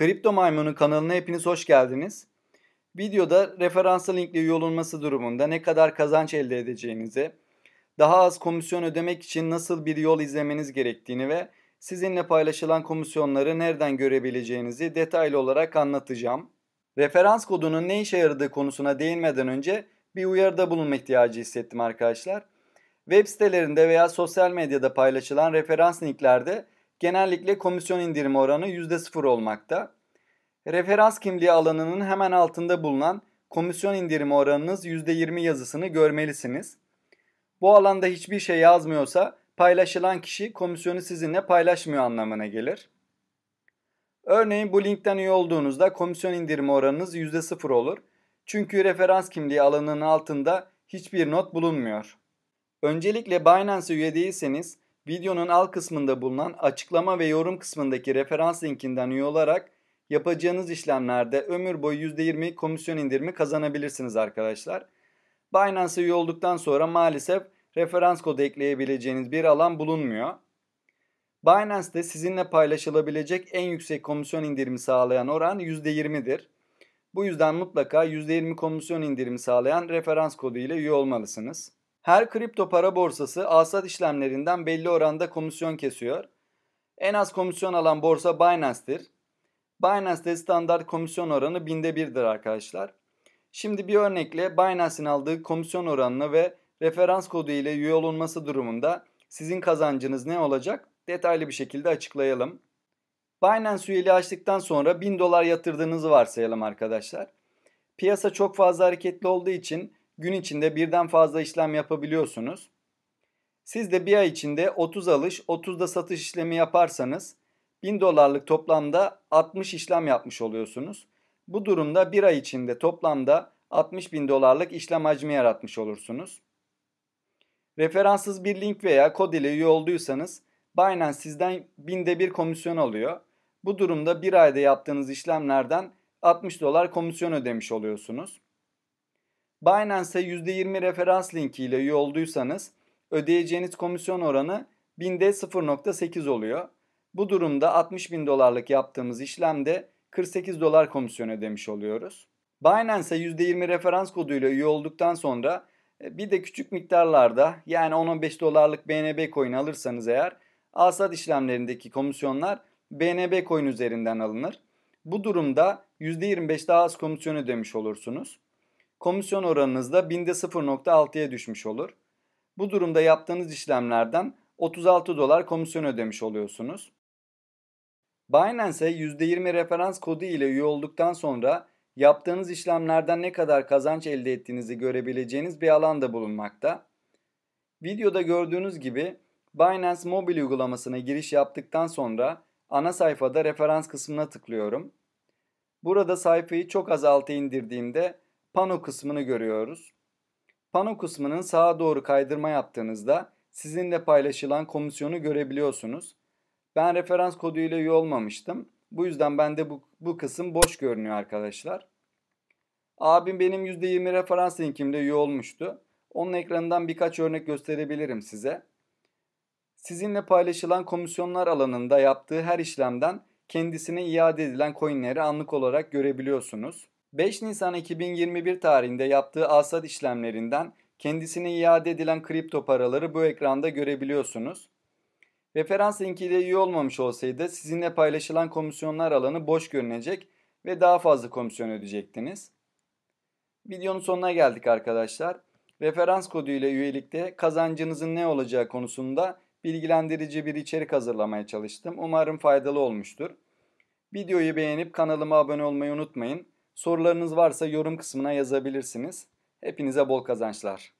Kripto Maymun'un kanalına hepiniz hoş geldiniz. Videoda referanslı linkle üye olunması durumunda ne kadar kazanç elde edeceğinizi, daha az komisyon ödemek için nasıl bir yol izlemeniz gerektiğini ve sizinle paylaşılan komisyonları nereden görebileceğinizi detaylı olarak anlatacağım. Referans kodunun ne işe yaradığı konusuna değinmeden önce bir uyarıda bulunma ihtiyacı hissettim arkadaşlar. Web sitelerinde veya sosyal medyada paylaşılan referans linklerde genellikle komisyon indirimi oranı %0 olmakta. Referans kimliği alanının hemen altında bulunan komisyon indirimi oranınız %20 yazısını görmelisiniz. Bu alanda hiçbir şey yazmıyorsa paylaşılan kişi komisyonu sizinle paylaşmıyor anlamına gelir. Örneğin bu linkten üye olduğunuzda komisyon indirimi oranınız %0 olur. Çünkü referans kimliği alanının altında hiçbir not bulunmuyor. Öncelikle Binance üye değilseniz videonun alt kısmında bulunan açıklama ve yorum kısmındaki referans linkinden üye olarak yapacağınız işlemlerde ömür boyu %20 komisyon indirimi kazanabilirsiniz arkadaşlar. Binance'a üye olduktan sonra maalesef referans kodu ekleyebileceğiniz bir alan bulunmuyor. Binance'de sizinle paylaşılabilecek en yüksek komisyon indirimi sağlayan oran %20'dir. Bu yüzden mutlaka %20 komisyon indirimi sağlayan referans kodu ile üye olmalısınız. Her kripto para borsası alsat işlemlerinden belli oranda komisyon kesiyor. En az komisyon alan borsa Binance'tir. Binance'de standart komisyon oranı binde birdir arkadaşlar. Şimdi bir örnekle Binance'in aldığı komisyon oranını ve referans kodu ile üye olunması durumunda sizin kazancınız ne olacak? Detaylı bir şekilde açıklayalım. Binance üyeliği açtıktan sonra 1000 dolar yatırdığınızı varsayalım arkadaşlar. Piyasa çok fazla hareketli olduğu için gün içinde birden fazla işlem yapabiliyorsunuz. Siz de bir ay içinde 30 alış, 30 da satış işlemi yaparsanız 1000 dolarlık toplamda 60 işlem yapmış oluyorsunuz. Bu durumda bir ay içinde toplamda 60 bin dolarlık işlem hacmi yaratmış olursunuz. Referanssız bir link veya kod ile üye olduysanız Binance sizden binde bir komisyon alıyor. Bu durumda bir ayda yaptığınız işlemlerden 60 dolar komisyon ödemiş oluyorsunuz. Binance'e %20 referans linki ile üye olduysanız ödeyeceğiniz komisyon oranı binde 0.8 oluyor. Bu durumda 60 bin dolarlık yaptığımız işlemde 48 dolar komisyon ödemiş oluyoruz. Binance'e %20 referans koduyla üye olduktan sonra e, bir de küçük miktarlarda yani 10-15 dolarlık BNB coin alırsanız eğer alsat işlemlerindeki komisyonlar BNB coin üzerinden alınır. Bu durumda %25 daha az komisyon ödemiş olursunuz komisyon oranınız da binde 0.6'ya düşmüş olur. Bu durumda yaptığınız işlemlerden 36 dolar komisyon ödemiş oluyorsunuz. Binance'e %20 referans kodu ile üye olduktan sonra yaptığınız işlemlerden ne kadar kazanç elde ettiğinizi görebileceğiniz bir alan da bulunmakta. Videoda gördüğünüz gibi Binance mobil uygulamasına giriş yaptıktan sonra ana sayfada referans kısmına tıklıyorum. Burada sayfayı çok az alta indirdiğimde pano kısmını görüyoruz. Pano kısmının sağa doğru kaydırma yaptığınızda sizinle paylaşılan komisyonu görebiliyorsunuz. Ben referans kodu ile üye olmamıştım. Bu yüzden bende bu, bu kısım boş görünüyor arkadaşlar. Abim benim %20 referans linkimde üye olmuştu. Onun ekranından birkaç örnek gösterebilirim size. Sizinle paylaşılan komisyonlar alanında yaptığı her işlemden kendisine iade edilen coinleri anlık olarak görebiliyorsunuz. 5 Nisan 2021 tarihinde yaptığı alsat işlemlerinden kendisine iade edilen kripto paraları bu ekranda görebiliyorsunuz. Referans linkiyle üye olmamış olsaydı sizinle paylaşılan komisyonlar alanı boş görünecek ve daha fazla komisyon ödeyecektiniz. Videonun sonuna geldik arkadaşlar. Referans kodu ile üyelikte kazancınızın ne olacağı konusunda bilgilendirici bir içerik hazırlamaya çalıştım. Umarım faydalı olmuştur. Videoyu beğenip kanalıma abone olmayı unutmayın. Sorularınız varsa yorum kısmına yazabilirsiniz. Hepinize bol kazançlar.